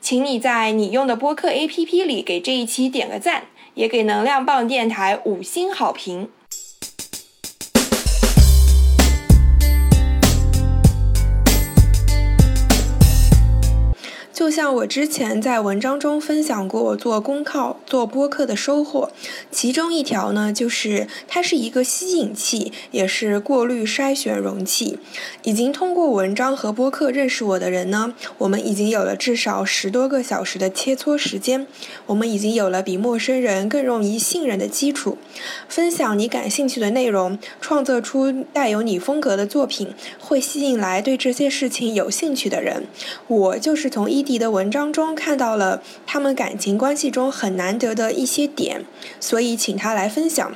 请你在你用的播客 APP 里给这一期点个赞，也给能量棒电台五星好评。就像我之前在文章中分享过，做公号、做播客的收获，其中一条呢，就是它是一个吸引器，也是过滤筛选容器。已经通过文章和播客认识我的人呢，我们已经有了至少十多个小时的切磋时间，我们已经有了比陌生人更容易信任的基础。分享你感兴趣的内容，创作出带有你风格的作品，会吸引来对这些事情有兴趣的人。我就是从一。迪的文章中看到了他们感情关系中很难得的一些点，所以请他来分享。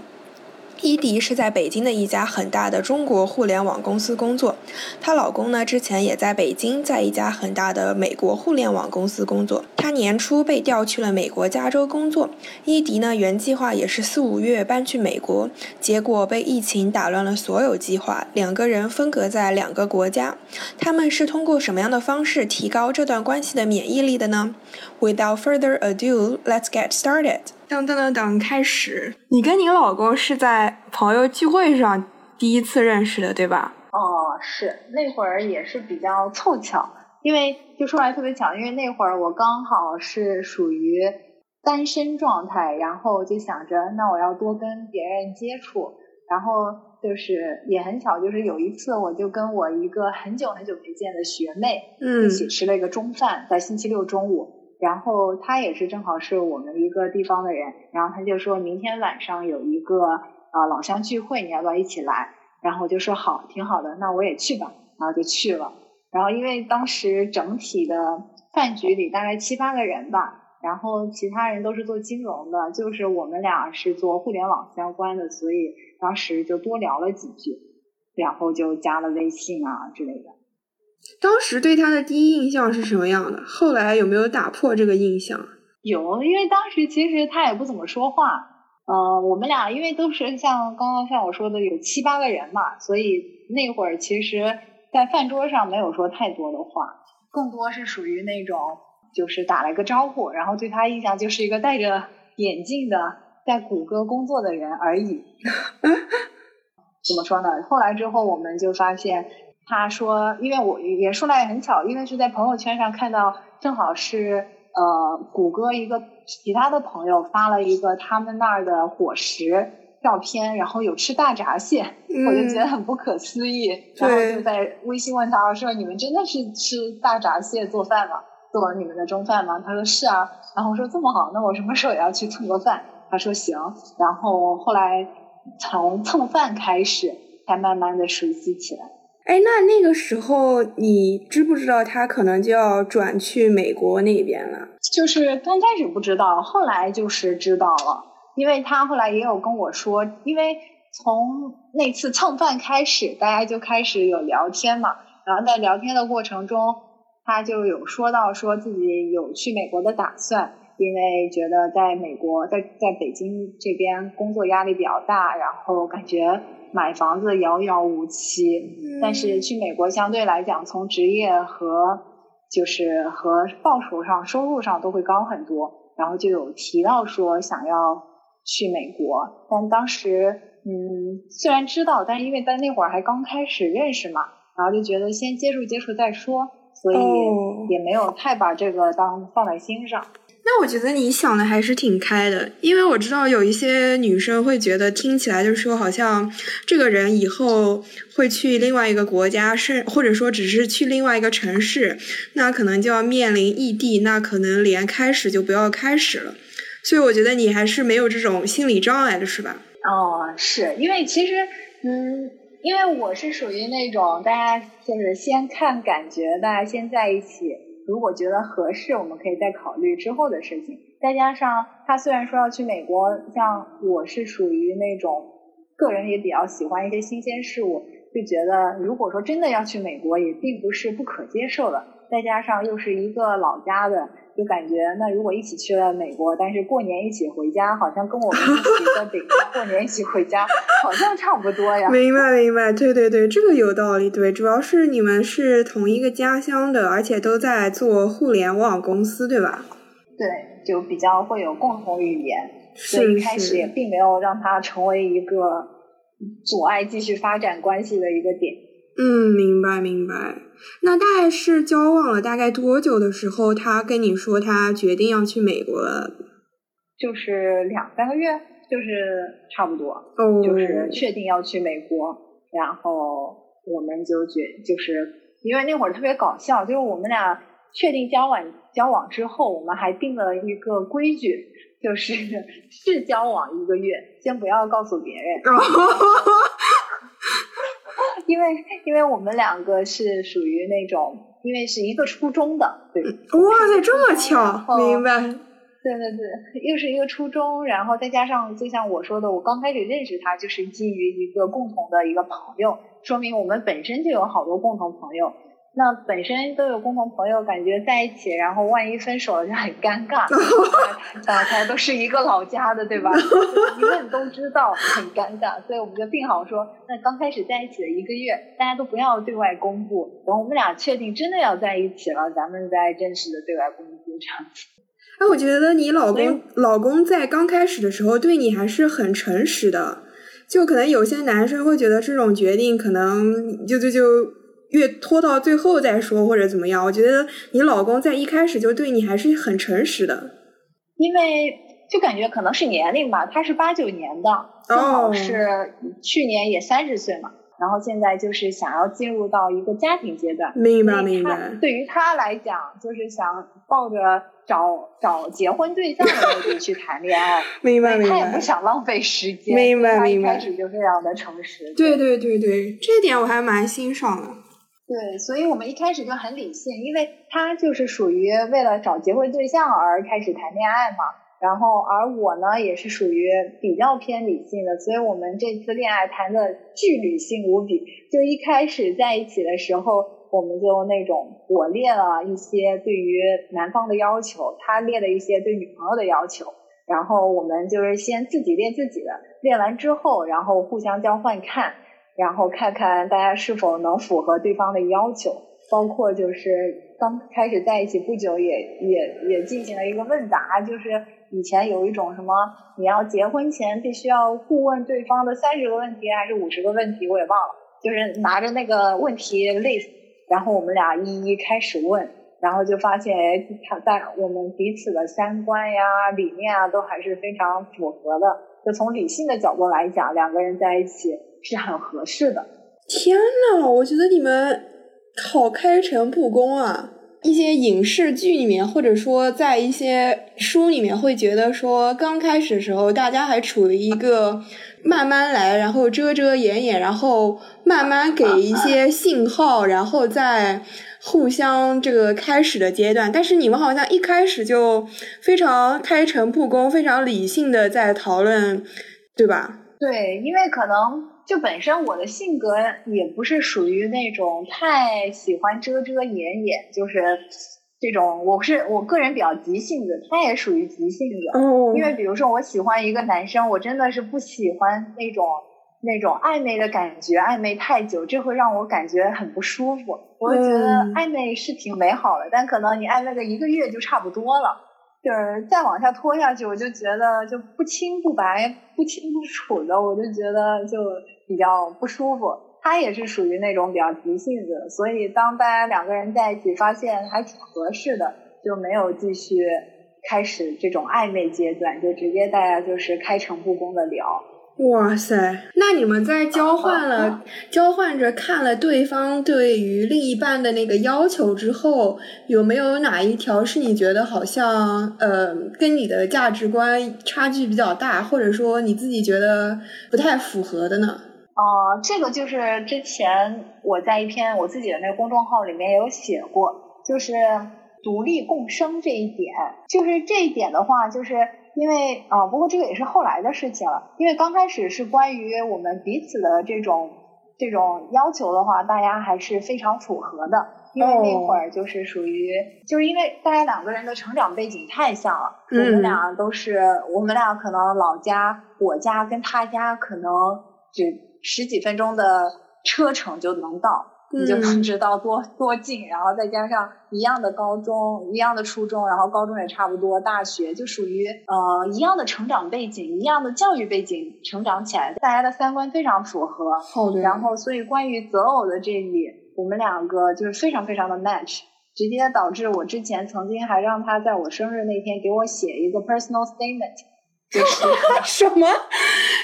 伊迪是在北京的一家很大的中国互联网公司工作，她老公呢之前也在北京，在一家很大的美国互联网公司工作。她年初被调去了美国加州工作。伊迪呢原计划也是四五月搬去美国，结果被疫情打乱了所有计划，两个人分隔在两个国家。他们是通过什么样的方式提高这段关系的免疫力的呢？Without further ado, let's get started. 等等等等，开始。你跟你老公是在朋友聚会上第一次认识的，对吧？哦，是那会儿也是比较凑巧，因为就说来特别巧，因为那会儿我刚好是属于单身状态，然后就想着那我要多跟别人接触，然后就是也很巧，就是有一次我就跟我一个很久很久没见的学妹嗯一起吃了一个中饭，在星期六中午。然后他也是正好是我们一个地方的人，然后他就说明天晚上有一个呃老乡聚会，你要不要一起来？然后我就说好，挺好的，那我也去吧，然后就去了。然后因为当时整体的饭局里大概七八个人吧，然后其他人都是做金融的，就是我们俩是做互联网相关的，所以当时就多聊了几句，然后就加了微信啊之类的。当时对他的第一印象是什么样的？后来有没有打破这个印象？有，因为当时其实他也不怎么说话。呃，我们俩因为都是像刚刚像我说的有七八个人嘛，所以那会儿其实，在饭桌上没有说太多的话，更多是属于那种就是打了个招呼，然后对他印象就是一个戴着眼镜的在谷歌工作的人而已。怎么说呢？后来之后我们就发现。他说：“因为我也说来也很巧，因为是在朋友圈上看到，正好是呃谷歌一个其他的朋友发了一个他们那儿的伙食照片，然后有吃大闸蟹，我就觉得很不可思议，然后就在微信问他说：你们真的是吃大闸蟹做饭吗？做你们的中饭吗？他说是啊，然后我说这么好，那我什么时候也要去蹭个饭？他说行，然后后来从蹭饭开始，才慢慢的熟悉起来。”哎，那那个时候你知不知道他可能就要转去美国那边了？就是刚开始不知道，后来就是知道了，因为他后来也有跟我说，因为从那次蹭饭开始，大家就开始有聊天嘛，然后在聊天的过程中，他就有说到说自己有去美国的打算，因为觉得在美国在在北京这边工作压力比较大，然后感觉。买房子遥遥无期，但是去美国相对来讲，从职业和就是和报酬上、收入上都会高很多。然后就有提到说想要去美国，但当时嗯虽然知道，但因为在那会儿还刚开始认识嘛，然后就觉得先接触接触再说，所以也没有太把这个当放在心上。那我觉得你想的还是挺开的，因为我知道有一些女生会觉得听起来就是说，好像这个人以后会去另外一个国家，是或者说只是去另外一个城市，那可能就要面临异地，那可能连开始就不要开始了。所以我觉得你还是没有这种心理障碍的，是吧？哦，是因为其实，嗯，因为我是属于那种大家就是先看感觉，大家先在一起。如果觉得合适，我们可以再考虑之后的事情。再加上他虽然说要去美国，像我是属于那种个人也比较喜欢一些新鲜事物，就觉得如果说真的要去美国，也并不是不可接受的。再加上又是一个老家的。就感觉那如果一起去了美国，但是过年一起回家，好像跟我们一起在北京 过年一起回家，好像差不多呀。明白明白，对对对，这个有道理。对，主要是你们是同一个家乡的，而且都在做互联网公司，对吧？对，就比较会有共同语言，所以一开始也并没有让它成为一个阻碍继续发展关系的一个点。嗯，明白明白。那大概是交往了大概多久的时候，他跟你说他决定要去美国了？就是两三个月，就是差不多，就是确定要去美国，然后我们就决，就是因为那会儿特别搞笑，就是我们俩确定交往交往之后，我们还定了一个规矩，就是 试交往一个月，先不要告诉别人。因为因为我们两个是属于那种，因为是一个初中的，对。哇塞，这么巧，明白。对对对，又是一个初中，然后再加上，就像我说的，我刚开始认识他就是基于一个共同的一个朋友，说明我们本身就有好多共同朋友。那本身都有共同朋友，感觉在一起，然后万一分手了就很尴尬。大家都是一个老家的，对吧？一问都知道，很尴尬。所以我们就定好说，那刚开始在一起的一个月，大家都不要对外公布。等我们俩确定真的要在一起了，咱们再正式的对外公布这样子。哎，我觉得你老公老公在刚开始的时候对你还是很诚实的，就可能有些男生会觉得这种决定可能就就就。越拖到最后再说或者怎么样，我觉得你老公在一开始就对你还是很诚实的。因为就感觉可能是年龄吧，他是八九年的，正好是去年也三十岁嘛，然后现在就是想要进入到一个家庭阶段。明白明白。对于他来讲，就是想抱着找找结婚对象的目的去谈恋爱。明白明白。他也不想浪费时间。明白明白。他一开始就非常的诚实。对对对对，这点我还蛮欣赏的。对，所以我们一开始就很理性，因为他就是属于为了找结婚对象而开始谈恋爱嘛。然后，而我呢，也是属于比较偏理性的，所以我们这次恋爱谈的巨理性无比。就一开始在一起的时候，我们就那种我列了一些对于男方的要求，他列了一些对女朋友的要求，然后我们就是先自己列自己的，列完之后，然后互相交换看。然后看看大家是否能符合对方的要求，包括就是刚开始在一起不久，也也也进行了一个问答，就是以前有一种什么，你要结婚前必须要互问对方的三十个问题还是五十个问题，我也忘了，就是拿着那个问题 list，然后我们俩一一开始问，然后就发现哎，他在我们彼此的三观呀、理念啊都还是非常符合的，就从理性的角度来讲，两个人在一起。是很合适的。天呐，我觉得你们好开诚布公啊！一些影视剧里面，或者说在一些书里面，会觉得说，刚开始的时候，大家还处于一个慢慢来，然后遮遮掩掩，然后慢慢给一些信号，然后再互相这个开始的阶段。但是你们好像一开始就非常开诚布公，非常理性的在讨论，对吧？对，因为可能。就本身我的性格也不是属于那种太喜欢遮遮掩掩，就是这种我是我个人比较急性子，他也属于急性子。哦。因为比如说我喜欢一个男生，我真的是不喜欢那种那种暧昧的感觉，暧昧太久，这会让我感觉很不舒服。我觉得暧昧是挺美好的，但可能你暧昧个一个月就差不多了。就是再往下拖下去，我就觉得就不清不白、不清不楚的，我就觉得就比较不舒服。他也是属于那种比较急性子，所以当大家两个人在一起，发现还挺合适的，就没有继续开始这种暧昧阶段，就直接大家就是开诚布公的聊。哇塞，那你们在交换了交换着看了对方对于另一半的那个要求之后，有没有哪一条是你觉得好像呃跟你的价值观差距比较大，或者说你自己觉得不太符合的呢？哦，这个就是之前我在一篇我自己的那个公众号里面有写过，就是独立共生这一点，就是这一点的话，就是。因为啊，不过这个也是后来的事情了。因为刚开始是关于我们彼此的这种这种要求的话，大家还是非常符合的。因为那会儿就是属于，就是因为大家两个人的成长背景太像了。我们俩都是，我们俩可能老家我家跟他家可能只十几分钟的车程就能到。你就能知道多多近，然后再加上一样的高中，一样的初中，然后高中也差不多，大学就属于呃一样的成长背景，一样的教育背景，成长起来，大家的三观非常符合。然后，所以关于择偶的这里，我们两个就是非常非常的 match，直接导致我之前曾经还让他在我生日那天给我写一个 personal statement 就是。什么？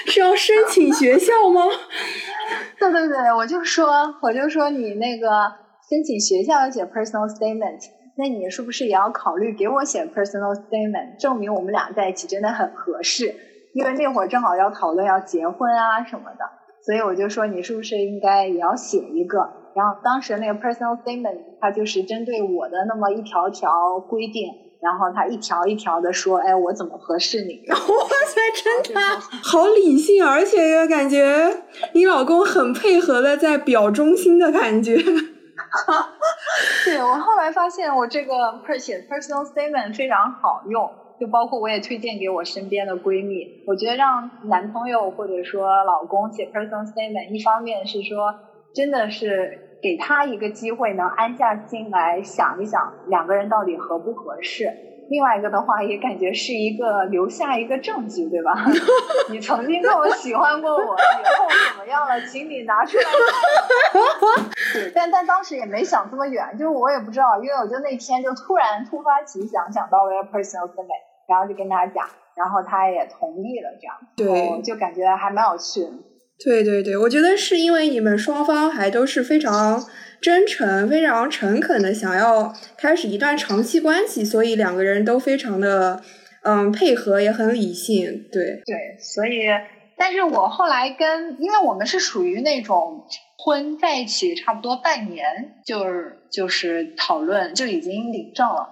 是要申请学校吗？对对对，我就说，我就说你那个申请学校要写 personal statement，那你是不是也要考虑给我写 personal statement，证明我们俩在一起真的很合适？因为那会儿正好要讨论要结婚啊什么的，所以我就说你是不是应该也要写一个？然后当时那个 personal statement，它就是针对我的那么一条条规定。然后他一条一条的说：“哎，我怎么合适你？” 哇塞，真的好理性，而且又感觉你老公很配合的在表忠心的感觉。对我后来发现，我这个写 personal statement 非常好用，就包括我也推荐给我身边的闺蜜。我觉得让男朋友或者说老公写 personal statement，一方面是说真的是。给他一个机会，能安下心来想一想两个人到底合不合适。另外一个的话，也感觉是一个留下一个证据，对吧？你曾经这么喜欢过我，以后怎么样了？请你拿出来看。对，但但当时也没想这么远，就是我也不知道，因为我就那天就突然突发奇想，想到了 personal statement，然后就跟他讲，然后他也同意了，这样，对，就感觉还蛮有趣的。对对对，我觉得是因为你们双方还都是非常真诚、非常诚恳的，想要开始一段长期关系，所以两个人都非常的嗯配合，也很理性。对对，所以，但是我后来跟，因为我们是属于那种婚在一起差不多半年，就是就是讨论就已经领证了，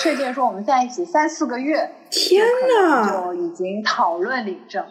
确切说我们在一起三四个月，天呐，就已经讨论领证。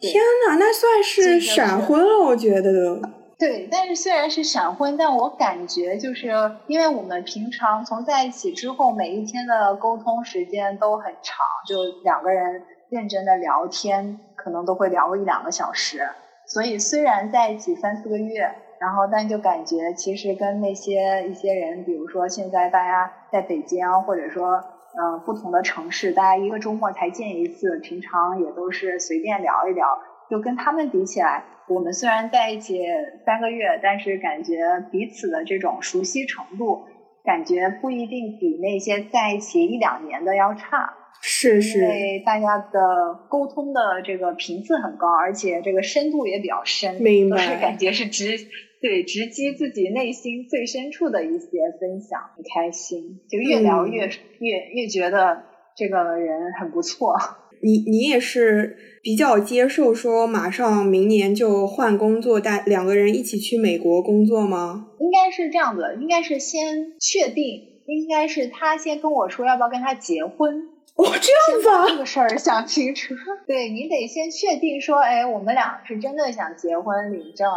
天呐，那算是闪婚了，我觉得都。对，但是虽然是闪婚，但我感觉就是因为我们平常从在一起之后，每一天的沟通时间都很长，就两个人认真的聊天，可能都会聊一两个小时。所以虽然在一起三四个月，然后但就感觉其实跟那些一些人，比如说现在大家在北京，或者说。嗯，不同的城市，大家一个周末才见一次，平常也都是随便聊一聊。就跟他们比起来，我们虽然在一起三个月，但是感觉彼此的这种熟悉程度，感觉不一定比那些在一起一两年的要差。是是，因为大家的沟通的这个频次很高，而且这个深度也比较深，明白？都是感觉是直。对，直击自己内心最深处的一些分享，很开心，就越聊越越越觉得这个人很不错。你你也是比较接受说马上明年就换工作，带两个人一起去美国工作吗？应该是这样子，应该是先确定，应该是他先跟我说要不要跟他结婚。哦，这样子啊，这个事儿想清楚。对你得先确定说，哎，我们俩是真的想结婚领证。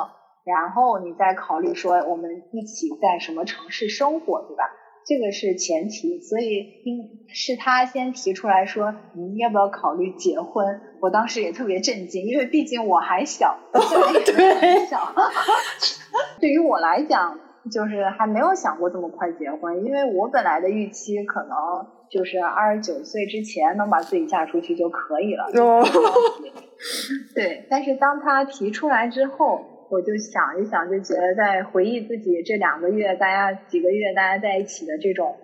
然后你再考虑说我们一起在什么城市生活，对吧？这个是前提，所以应是他先提出来说，你要不要考虑结婚？我当时也特别震惊，因为毕竟我还小，对，很小。对于我来讲，就是还没有想过这么快结婚，因为我本来的预期可能就是二十九岁之前能把自己嫁出去就可以了。哦，对，但是当他提出来之后。我就想一想，就觉得在回忆自己这两个月，大家几个月大家在一起的这种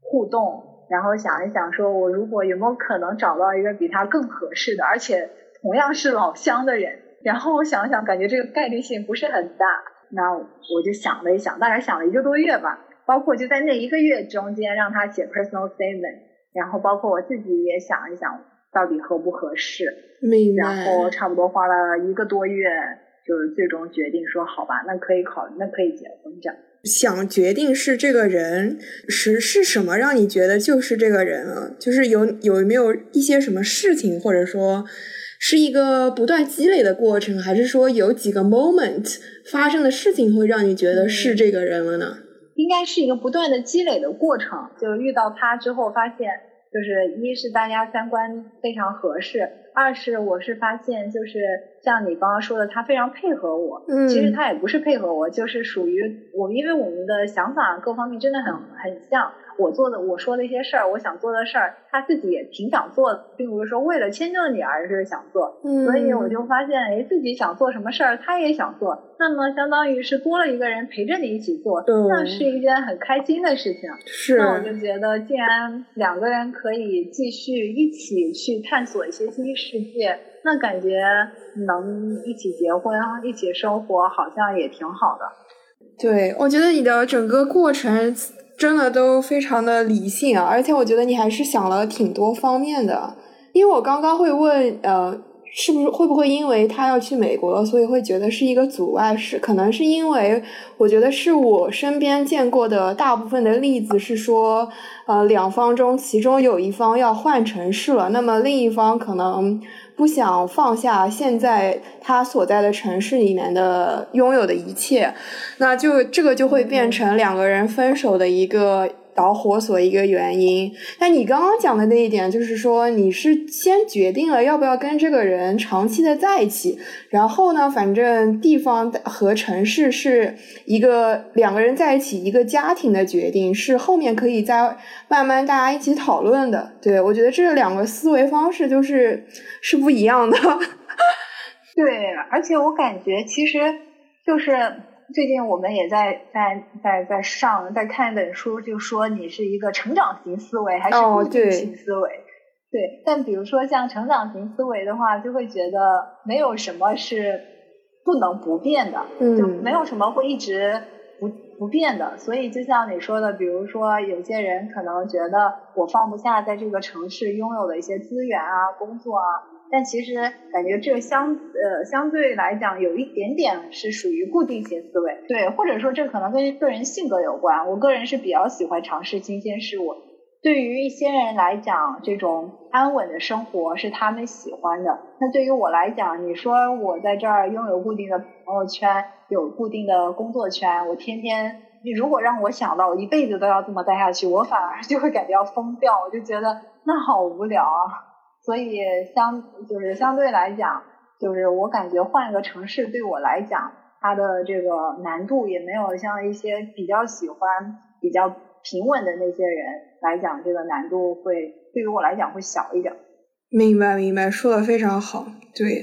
互动，然后想一想，说我如果有没有可能找到一个比他更合适的，而且同样是老乡的人。然后我想想，感觉这个概率性不是很大。那我就想了一想，大概想了一个多月吧。包括就在那一个月中间，让他写 personal statement，然后包括我自己也想一想，到底合不合适。明白。然后差不多花了一个多月，就是最终决定说，好吧，那可以考，那可以结婚这样。想决定是这个人是是什么让你觉得就是这个人了？就是有有没有一些什么事情，或者说是一个不断积累的过程，还是说有几个 moment 发生的事情会让你觉得是这个人了呢？应该是一个不断的积累的过程，就是遇到他之后，发现就是一是大家三观非常合适，二是我是发现就是像你刚刚说的，他非常配合我。嗯，其实他也不是配合我，就是属于我，因为我们的想法各方面真的很很像。我做的我说的一些事儿，我想做的事儿，他自己也挺想做的，并不是说为了迁就你而是想做。嗯，所以我就发现，哎，自己想做什么事儿，他也想做，那么相当于是多了一个人陪着你一起做，那是一件很开心的事情。是，那我就觉得，既然两个人可以继续一起去探索一些新世界，那感觉能一起结婚、一起生活，好像也挺好的。对，我觉得你的整个过程。真的都非常的理性啊，而且我觉得你还是想了挺多方面的。因为我刚刚会问，呃，是不是会不会因为他要去美国了，所以会觉得是一个阻碍？是可能是因为我觉得是我身边见过的大部分的例子是说，呃，两方中其中有一方要换城市了，那么另一方可能。不想放下现在他所在的城市里面的拥有的一切，那就这个就会变成两个人分手的一个。导火索一个原因，但你刚刚讲的那一点，就是说你是先决定了要不要跟这个人长期的在一起，然后呢，反正地方和城市是一个两个人在一起一个家庭的决定，是后面可以再慢慢大家一起讨论的。对我觉得这两个思维方式就是是不一样的。对，而且我感觉其实就是。最近我们也在在在在上在看一本书，就说你是一个成长型思维还是固定型思维？对，但比如说像成长型思维的话，就会觉得没有什么是不能不变的，就没有什么会一直不不变的。所以就像你说的，比如说有些人可能觉得我放不下在这个城市拥有的一些资源啊、工作啊。但其实感觉这相呃相对来讲有一点点是属于固定型思维，对，或者说这可能跟个人性格有关。我个人是比较喜欢尝试新鲜事物。对于一些人来讲，这种安稳的生活是他们喜欢的。那对于我来讲，你说我在这儿拥有固定的朋友圈，有固定的工作圈，我天天你如果让我想到我一辈子都要这么待下去，我反而就会感觉要疯掉。我就觉得那好无聊啊。所以相就是相对来讲，就是我感觉换一个城市对我来讲，它的这个难度也没有像一些比较喜欢比较平稳的那些人来讲，这个难度会对于我来讲会小一点。明白明白，说的非常好。对，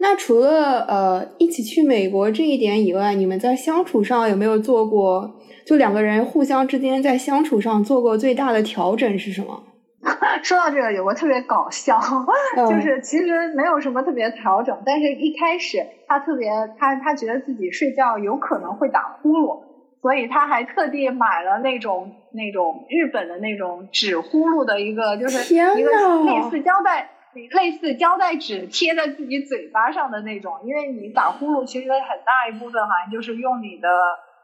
那除了呃一起去美国这一点以外，你们在相处上有没有做过？就两个人互相之间在相处上做过最大的调整是什么？说到这个，有个特别搞笑，就是其实没有什么特别调整，但是一开始他特别他他觉得自己睡觉有可能会打呼噜，所以他还特地买了那种那种日本的那种纸呼噜的一个，就是一个类似胶带类似胶带纸贴在自己嘴巴上的那种，因为你打呼噜其实很大一部分好像就是用你的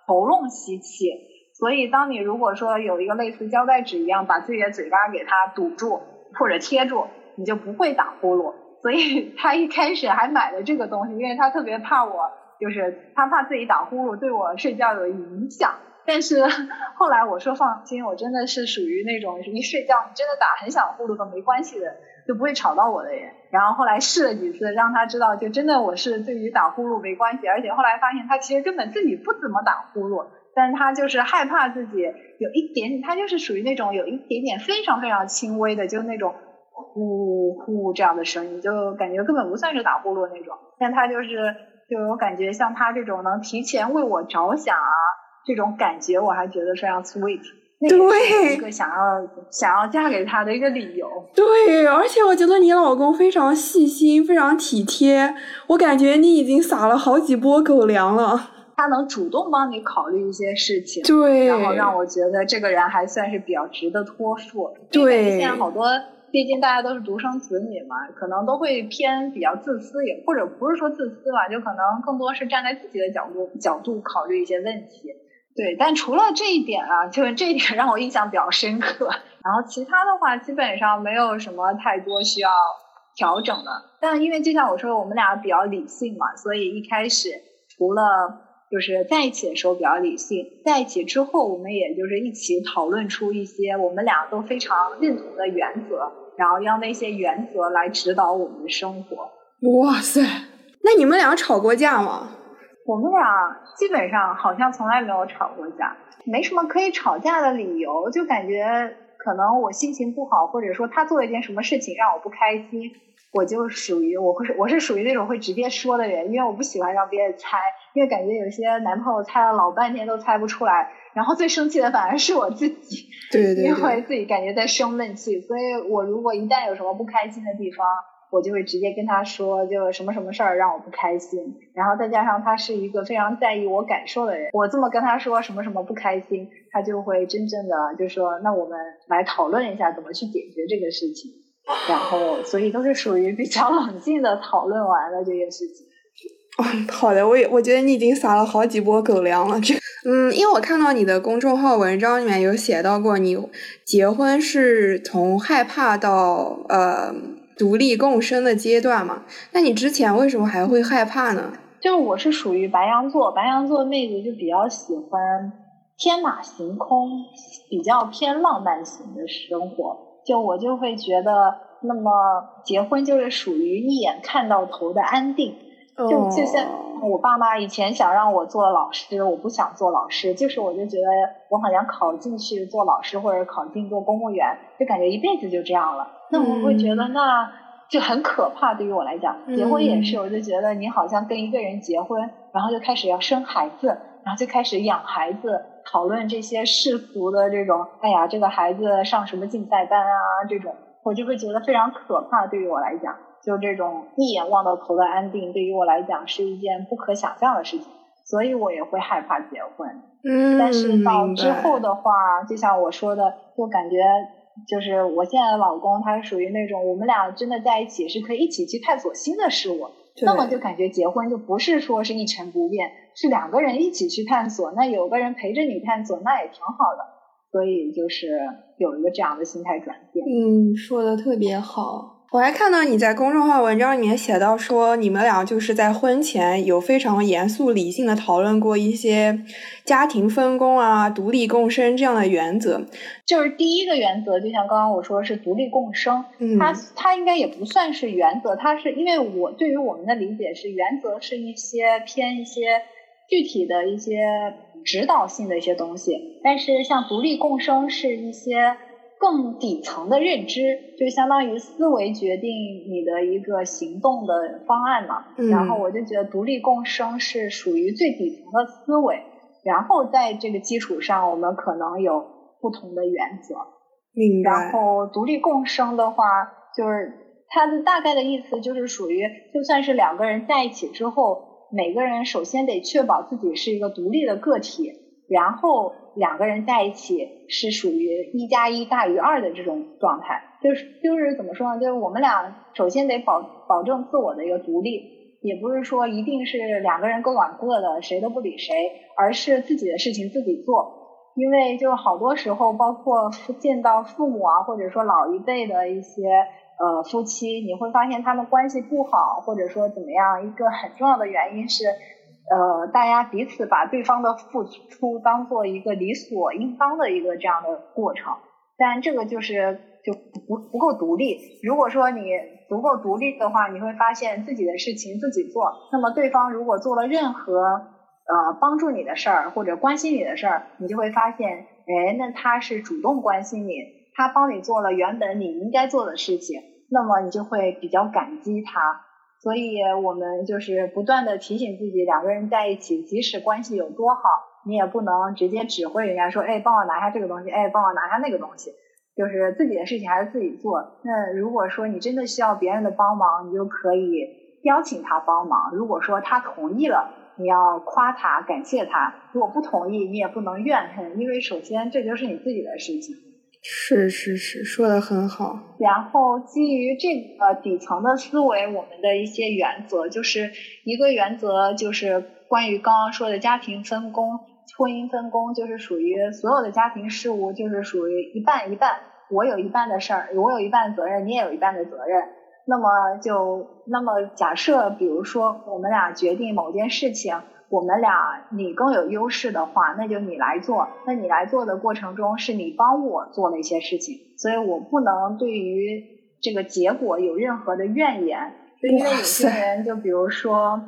喉咙吸气。所以，当你如果说有一个类似胶带纸一样把自己的嘴巴给它堵住或者贴住，你就不会打呼噜。所以 他一开始还买了这个东西，因为他特别怕我，就是他怕自己打呼噜对我睡觉有影响。但是 后来我说放心，我真的是属于那种一睡觉真的打很响呼噜都没关系的，就不会吵到我的人。然后后来试了几次，让他知道就真的我是对于打呼噜没关系，而且后来发现他其实根本自己不怎么打呼噜。但他就是害怕自己有一点，他就是属于那种有一点点非常非常轻微的，就那种呼呼这样的声音，就感觉根本不算是打呼噜那种。但他就是，就我感觉像他这种能提前为我着想啊，这种感觉我还觉得非常 sweet。那也是一个想要想要嫁给他的一个理由。对，而且我觉得你老公非常细心，非常体贴，我感觉你已经撒了好几波狗粮了。他能主动帮你考虑一些事情，对，然后让我觉得这个人还算是比较值得托付。对，现在好多，毕竟大家都是独生子女嘛，可能都会偏比较自私，也或者不是说自私吧，就可能更多是站在自己的角度角度考虑一些问题。对，但除了这一点啊，就是这一点让我印象比较深刻。然后其他的话，基本上没有什么太多需要调整的。但因为就像我说，我们俩比较理性嘛，所以一开始除了。就是在一起的时候比较理性，在一起之后，我们也就是一起讨论出一些我们俩都非常认同的原则，然后让那些原则来指导我们的生活。哇塞，那你们俩吵过架吗？我们俩基本上好像从来没有吵过架，没什么可以吵架的理由，就感觉可能我心情不好，或者说他做了一件什么事情让我不开心。我就属于我会我是属于那种会直接说的人，因为我不喜欢让别人猜，因为感觉有些男朋友猜了老半天都猜不出来，然后最生气的反而是我自己，对对，因为自己感觉在生闷气，所以我如果一旦有什么不开心的地方，我就会直接跟他说，就什么什么事儿让我不开心，然后再加上他是一个非常在意我感受的人，我这么跟他说什么什么不开心，他就会真正的就说，那我们来讨论一下怎么去解决这个事情。然后，所以都是属于比较冷静的讨论完了这件事情。嗯，好的，我也我觉得你已经撒了好几波狗粮了。这，嗯，因为我看到你的公众号文章里面有写到过，你结婚是从害怕到呃独立共生的阶段嘛？那你之前为什么还会害怕呢？就我是属于白羊座，白羊座妹子就比较喜欢天马行空，比较偏浪漫型的生活。就我就会觉得，那么结婚就是属于一眼看到头的安定。就就像我爸妈以前想让我做老师，我不想做老师，就是我就觉得我好像考进去做老师或者考进做公务员，就感觉一辈子就这样了。那我会觉得那就很可怕。对于我来讲，结婚也是，我就觉得你好像跟一个人结婚，然后就开始要生孩子，然后就开始养孩子。讨论这些世俗的这种，哎呀，这个孩子上什么竞赛班啊？这种我就会觉得非常可怕。对于我来讲，就这种一眼望到头的安定，对于我来讲是一件不可想象的事情，所以我也会害怕结婚。嗯，但是到之后的话，就像我说的，就感觉就是我现在的老公，他是属于那种我们俩真的在一起是可以一起去探索新的事物。那么就感觉结婚就不是说是一成不变，是两个人一起去探索。那有个人陪着你探索，那也挺好的。所以就是有一个这样的心态转变。嗯，说的特别好。我还看到你在公众号文章里面写到说，你们俩就是在婚前有非常严肃理性的讨论过一些家庭分工啊、独立共生这样的原则。就是第一个原则，就像刚刚我说是独立共生，它它应该也不算是原则，它是因为我对于我们的理解是原则是一些偏一些具体的一些指导性的一些东西，但是像独立共生是一些。更底层的认知，就相当于思维决定你的一个行动的方案嘛。然后我就觉得独立共生是属于最底层的思维，然后在这个基础上，我们可能有不同的原则。明白。然后独立共生的话，就是它的大概的意思就是属于，就算是两个人在一起之后，每个人首先得确保自己是一个独立的个体，然后。两个人在一起是属于一加一大于二的这种状态，就是就是怎么说呢？就是我们俩首先得保保证自我的一个独立，也不是说一定是两个人各管各的，谁都不理谁，而是自己的事情自己做。因为就好多时候，包括见到父母啊，或者说老一辈的一些呃夫妻，你会发现他们关系不好，或者说怎么样，一个很重要的原因是。呃，大家彼此把对方的付出当做一个理所应当的一个这样的过程，但这个就是就不不够独立。如果说你足够独立的话，你会发现自己的事情自己做。那么对方如果做了任何呃帮助你的事儿或者关心你的事儿，你就会发现，哎，那他是主动关心你，他帮你做了原本你应该做的事情，那么你就会比较感激他。所以我们就是不断的提醒自己，两个人在一起，即使关系有多好，你也不能直接指挥人家说，哎，帮我拿下这个东西，哎，帮我拿下那个东西，就是自己的事情还是自己做。那如果说你真的需要别人的帮忙，你就可以邀请他帮忙。如果说他同意了，你要夸他，感谢他；如果不同意，你也不能怨恨，因为首先这就是你自己的事情。是是是，说的很好。然后基于这个底层的思维，我们的一些原则，就是一个原则就是关于刚刚说的家庭分工、婚姻分工，就是属于所有的家庭事务，就是属于一半一半，我有一半的事儿，我有一半责任，你也有一半的责任。那么就那么假设，比如说我们俩决定某件事情。我们俩你更有优势的话，那就你来做。那你来做的过程中，是你帮我做了一些事情，所以我不能对于这个结果有任何的怨言。就因为有些人，就比如说，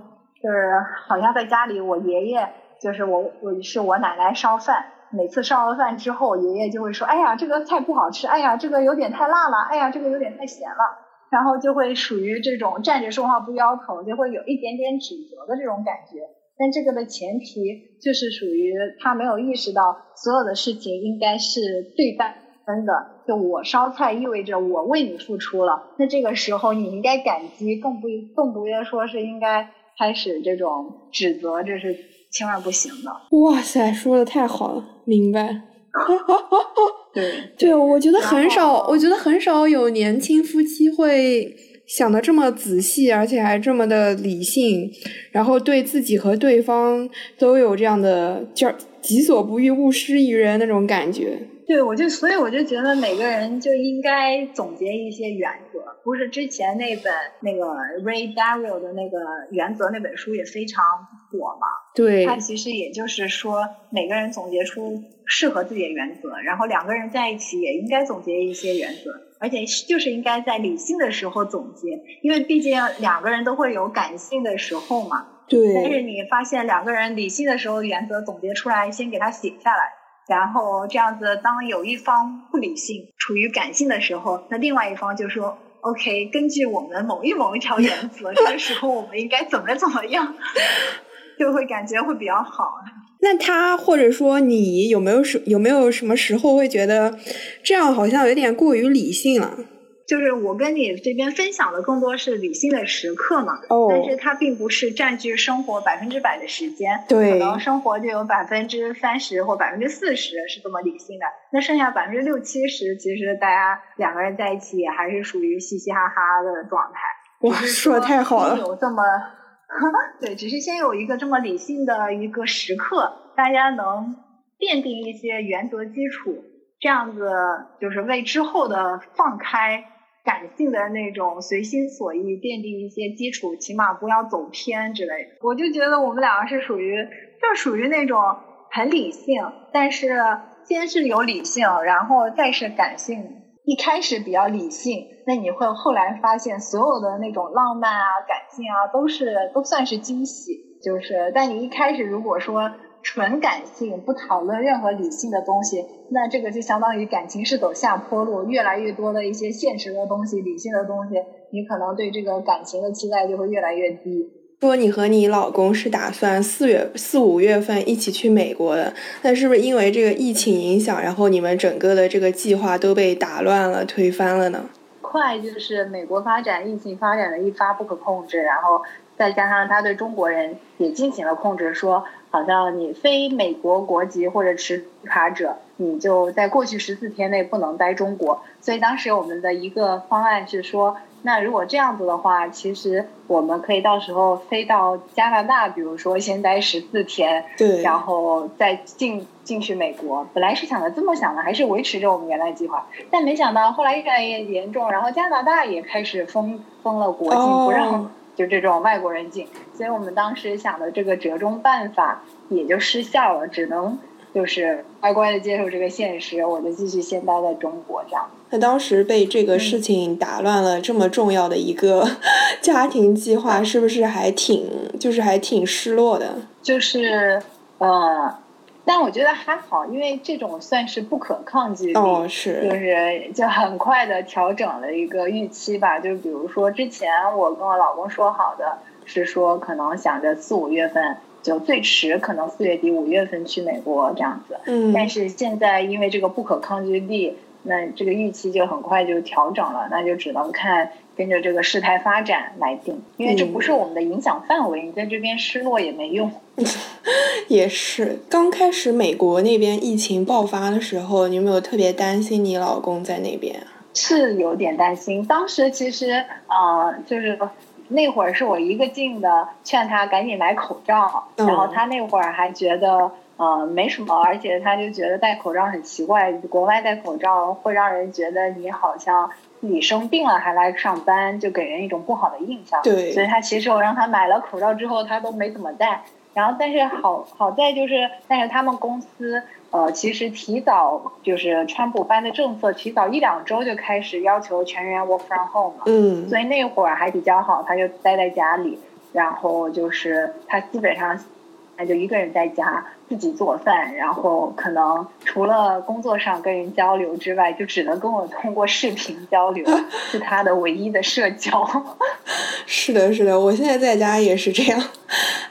就是好像在家里，我爷爷就是我，我是我奶奶烧饭，每次烧了饭之后，爷爷就会说：“哎呀，这个菜不好吃，哎呀，这个有点太辣了，哎呀，这个有点太咸了。”然后就会属于这种站着说话不腰疼，就会有一点点指责的这种感觉。但这个的前提就是属于他没有意识到所有的事情应该是对半分的，就我烧菜意味着我为你付出了，那这个时候你应该感激，更不更不要说是应该开始这种指责，这是千万不行的。哇塞，说的太好了，明白。对对，我觉得很少，我觉得很少有年轻夫妻会。想的这么仔细，而且还这么的理性，然后对自己和对方都有这样的叫“己所不欲，勿施于人”那种感觉。对，我就所以我就觉得每个人就应该总结一些原则。不是之前那本那个 Ray Dalio 的那个原则那本书也非常火嘛？对，他其实也就是说每个人总结出适合自己的原则，然后两个人在一起也应该总结一些原则。而且就是应该在理性的时候总结，因为毕竟两个人都会有感性的时候嘛。对。但是你发现两个人理性的时候原则总结出来，先给他写下来，然后这样子，当有一方不理性、处于感性的时候，那另外一方就说：“OK，根据我们某一某一条原则，这个时候我们应该怎么怎么样，就会感觉会比较好。”那他或者说你有没有什有没有什么时候会觉得这样好像有点过于理性了？就是我跟你这边分享的更多是理性的时刻嘛，哦，但是它并不是占据生活百分之百的时间，对，可能生活就有百分之三十或百分之四十是这么理性的，那剩下百分之六七十，其实大家两个人在一起也还是属于嘻嘻哈哈的状态。哇，说的太好了，有这么。对，只是先有一个这么理性的一个时刻，大家能奠定一些原则基础，这样子就是为之后的放开感性的那种随心所欲奠定一些基础，起码不要走偏之类的。我就觉得我们两个是属于，就属于那种很理性，但是先是有理性，然后再是感性。一开始比较理性，那你会后来发现所有的那种浪漫啊、感性啊，都是都算是惊喜。就是，但你一开始如果说纯感性，不讨论任何理性的东西，那这个就相当于感情是走下坡路，越来越多的一些现实的东西、理性的东西，你可能对这个感情的期待就会越来越低。说你和你老公是打算四月四五月份一起去美国的，那是不是因为这个疫情影响，然后你们整个的这个计划都被打乱了、推翻了呢？快就是美国发展，疫情发展的一发不可控制，然后再加上他对中国人也进行了控制，说好像你非美国国籍或者持卡者，你就在过去十四天内不能待中国。所以当时我们的一个方案是说。那如果这样子的话，其实我们可以到时候飞到加拿大，比如说先待十四天，对，然后再进进去美国。本来是想的这么想的，还是维持着我们原来计划，但没想到后来越来越严重，然后加拿大也开始封封了国境，不让就这种外国人进，所以我们当时想的这个折中办法也就失效了，只能。就是乖乖的接受这个现实，我就继续先待在中国这样。那当时被这个事情打乱了这么重要的一个 家庭计划，是不是还挺就是还挺失落的？就是呃，但我觉得还好，因为这种算是不可抗拒力，哦是，就是就很快的调整了一个预期吧。就比如说之前我跟我老公说好的。是说可能想着四五月份就最迟可能四月底五月份去美国这样子。嗯，但是现在因为这个不可抗拒力，那这个预期就很快就调整了，那就只能看跟着这个事态发展来定，因为这不是我们的影响范围，你在这边失落也没用。也是，刚开始美国那边疫情爆发的时候，你有没有特别担心你老公在那边？是有点担心，当时其实呃，就是那会儿是我一个劲的劝他赶紧买口罩，然后他那会儿还觉得呃没什么，而且他就觉得戴口罩很奇怪，国外戴口罩会让人觉得你好像自己生病了还来上班，就给人一种不好的印象。对，所以他其实我让他买了口罩之后，他都没怎么戴。然后，但是好好在就是，但是他们公司呃，其实提早就是川普颁的政策，提早一两周就开始要求全员 work from home 了。嗯。所以那会儿还比较好，他就待在家里，然后就是他基本上，他就一个人在家。自己做饭，然后可能除了工作上跟人交流之外，就只能跟我通过视频交流，是他的唯一的社交。是的，是的，我现在在家也是这样。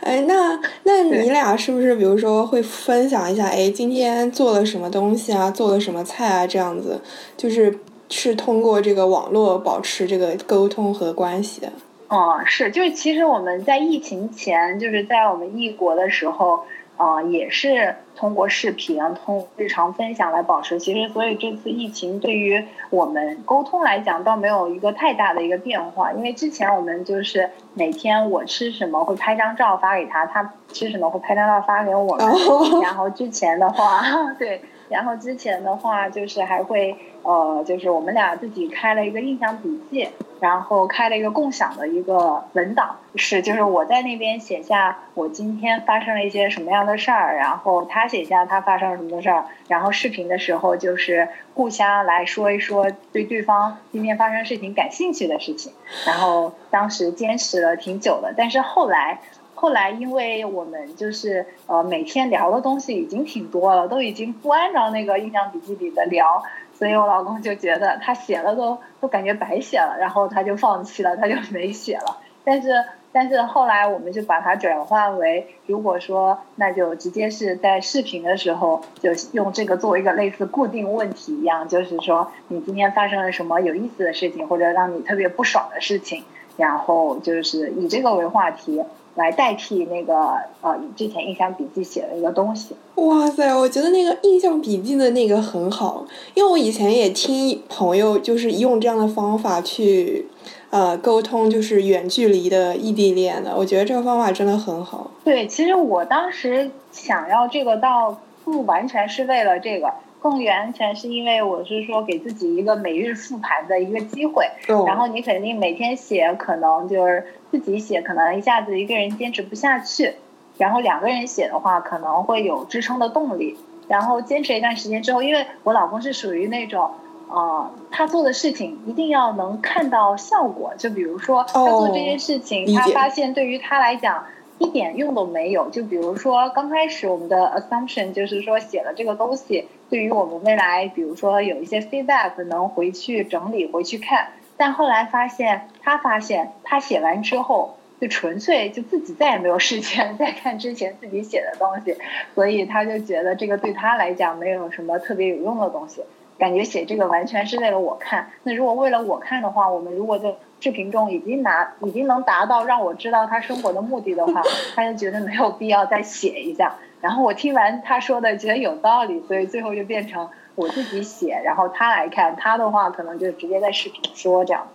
哎，那那你俩是不是比如说会分享一下？哎，今天做了什么东西啊？做了什么菜啊？这样子，就是是通过这个网络保持这个沟通和关系的。哦，是，就是其实我们在疫情前，就是在我们异国的时候。啊，也是通过视频、通日常分享来保持。其实，所以这次疫情对于我们沟通来讲，倒没有一个太大的一个变化。因为之前我们就是每天我吃什么会拍张照发给他，他吃什么会拍张照发给我们。然后之前的话，对。然后之前的话，就是还会呃，就是我们俩自己开了一个印象笔记，然后开了一个共享的一个文档，是就是我在那边写下我今天发生了一些什么样的事儿，然后他写下他发生了什么事儿，然后视频的时候就是互相来说一说对对方今天发生事情感兴趣的事情，然后当时坚持了挺久的，但是后来。后来，因为我们就是呃每天聊的东西已经挺多了，都已经不按照那个印象笔记里的聊，所以我老公就觉得他写了都都感觉白写了，然后他就放弃了，他就没写了。但是但是后来我们就把它转换为，如果说那就直接是在视频的时候就用这个作为一个类似固定问题一样，就是说你今天发生了什么有意思的事情，或者让你特别不爽的事情，然后就是以这个为话题。来代替那个呃，之前印象笔记写的一个东西。哇塞，我觉得那个印象笔记的那个很好，因为我以前也听朋友就是用这样的方法去呃沟通，就是远距离的异地恋的。我觉得这个方法真的很好。对，其实我当时想要这个，倒不完全是为了这个。更完全是因为我是说给自己一个每日复盘的一个机会，然后你肯定每天写，可能就是自己写，可能一下子一个人坚持不下去，然后两个人写的话可能会有支撑的动力，然后坚持一段时间之后，因为我老公是属于那种，呃，他做的事情一定要能看到效果，就比如说他做这件事情，他发现对于他来讲。一点用都没有。就比如说，刚开始我们的 assumption 就是说，写了这个东西，对于我们未来，比如说有一些 feedback 能回去整理、回去看。但后来发现，他发现他写完之后，就纯粹就自己再也没有时间 再看之前自己写的东西，所以他就觉得这个对他来讲没有什么特别有用的东西。感觉写这个完全是为了我看。那如果为了我看的话，我们如果在视频中已经拿已经能达到让我知道他生活的目的的话，他就觉得没有必要再写一下。然后我听完他说的，觉得有道理，所以最后就变成我自己写，然后他来看。他的话可能就直接在视频说这样。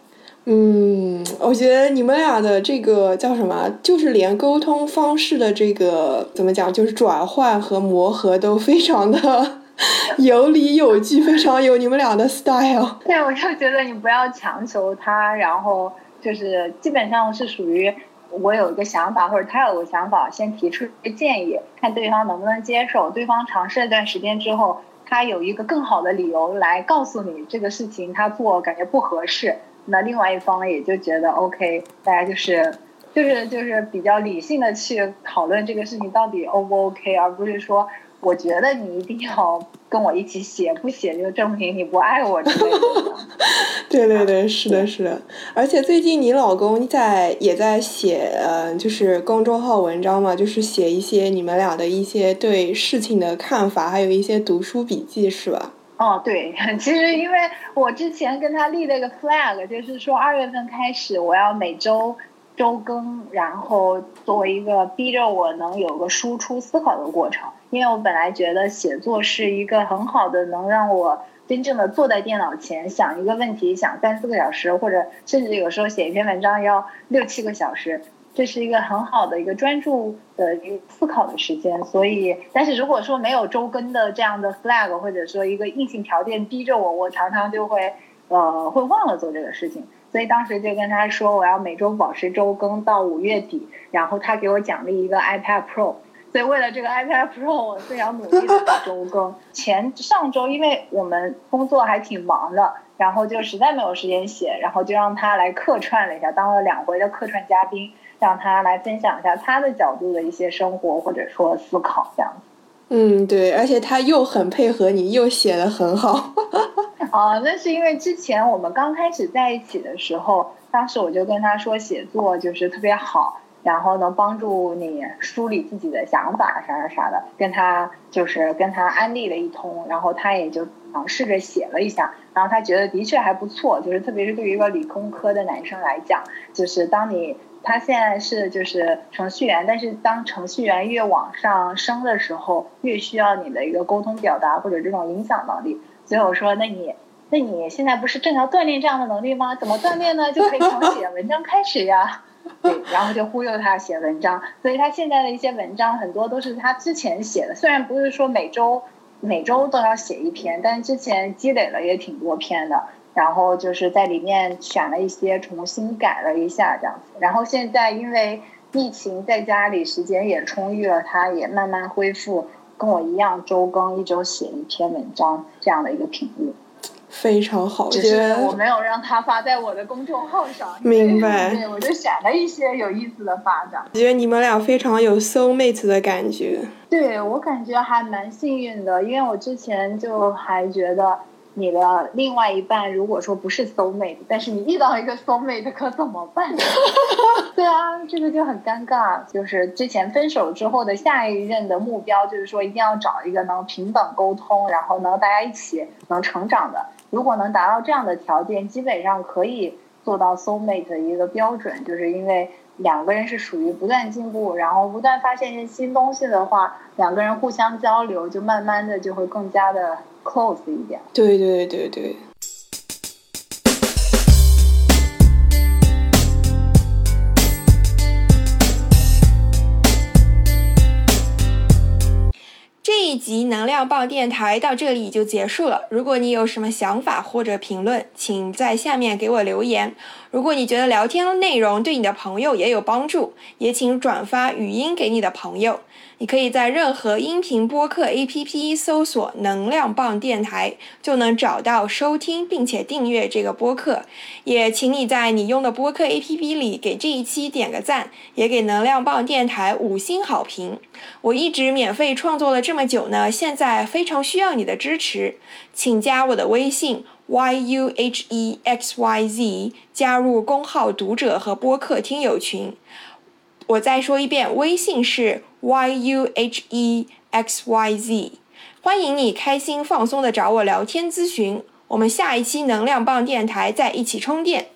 嗯，我觉得你们俩的这个叫什么，就是连沟通方式的这个怎么讲，就是转换和磨合都非常的。有理有据，非常有你们俩的 style。对，我就觉得你不要强求他，然后就是基本上是属于我有一个想法，或者他有个想法，先提出一个建议，看对方能不能接受。对方尝试一段时间之后，他有一个更好的理由来告诉你这个事情他做感觉不合适，那另外一方也就觉得 OK，大家就是就是就是比较理性的去讨论这个事情到底 O 不 OK，而不是说。我觉得你一定要跟我一起写，不写就证明你不爱我之类的。对对对，是的，是的。而且最近你老公在也在写，呃，就是公众号文章嘛，就是写一些你们俩的一些对事情的看法，还有一些读书笔记，是吧？哦，对，其实因为我之前跟他立了一个 flag，就是说二月份开始我要每周。周更，然后作为一个逼着我能有个输出思考的过程，因为我本来觉得写作是一个很好的能让我真正的坐在电脑前想一个问题想三四个小时，或者甚至有时候写一篇文章要六七个小时，这是一个很好的一个专注的一个思考的时间。所以，但是如果说没有周更的这样的 flag，或者说一个硬性条件逼着我，我常常就会呃会忘了做这个事情。所以当时就跟他说，我要每周保持周更到五月底，然后他给我奖励一个 iPad Pro。所以为了这个 iPad Pro，我非常努力的周更。前上周因为我们工作还挺忙的，然后就实在没有时间写，然后就让他来客串了一下，当了两回的客串嘉宾，让他来分享一下他的角度的一些生活或者说思考这样子。嗯，对，而且他又很配合你，又写的很好。啊，那是因为之前我们刚开始在一起的时候，当时我就跟他说，写作就是特别好，然后能帮助你梳理自己的想法，啥啥啥的。跟他就是跟他安利了一通，然后他也就尝试着写了一下，然后他觉得的确还不错，就是特别是对于一个理工科的男生来讲，就是当你。他现在是就是程序员，但是当程序员越往上升的时候，越需要你的一个沟通表达或者这种影响能力。所以我说，那你那你现在不是正要锻炼这样的能力吗？怎么锻炼呢？就可以从写文章开始呀。对，然后就忽悠他写文章。所以他现在的一些文章很多都是他之前写的，虽然不是说每周每周都要写一篇，但是之前积累了也挺多篇的。然后就是在里面选了一些，重新改了一下这样子。然后现在因为疫情，在家里时间也充裕了，他也慢慢恢复跟我一样周更，一周写一篇文章这样的一个频率。非常好，只是我没有让他发在我的公众号上。明白。对，我就选了一些有意思的发的。我觉得你们俩非常有 soul mate 的感觉。对我感觉还蛮幸运的，因为我之前就还觉得。你的另外一半如果说不是 soul mate，但是你遇到一个 soul mate 可怎么办？对啊，这个就很尴尬。就是之前分手之后的下一任的目标，就是说一定要找一个能平等沟通，然后能大家一起能成长的。如果能达到这样的条件，基本上可以做到 soul mate 的一个标准。就是因为两个人是属于不断进步，然后不断发现一些新东西的话，两个人互相交流，就慢慢的就会更加的。close 一点，对对对对。一集能量棒电台到这里就结束了。如果你有什么想法或者评论，请在下面给我留言。如果你觉得聊天内容对你的朋友也有帮助，也请转发语音给你的朋友。你可以在任何音频播客 APP 搜索“能量棒电台”，就能找到收听并且订阅这个播客。也请你在你用的播客 APP 里给这一期点个赞，也给能量棒电台五星好评。我一直免费创作了这么久呢，现在非常需要你的支持，请加我的微信 yuhexyz，加入公号读者和播客听友群。我再说一遍，微信是 y u h e x y z，欢迎你开心放松的找我聊天咨询。我们下一期能量棒电台再一起充电。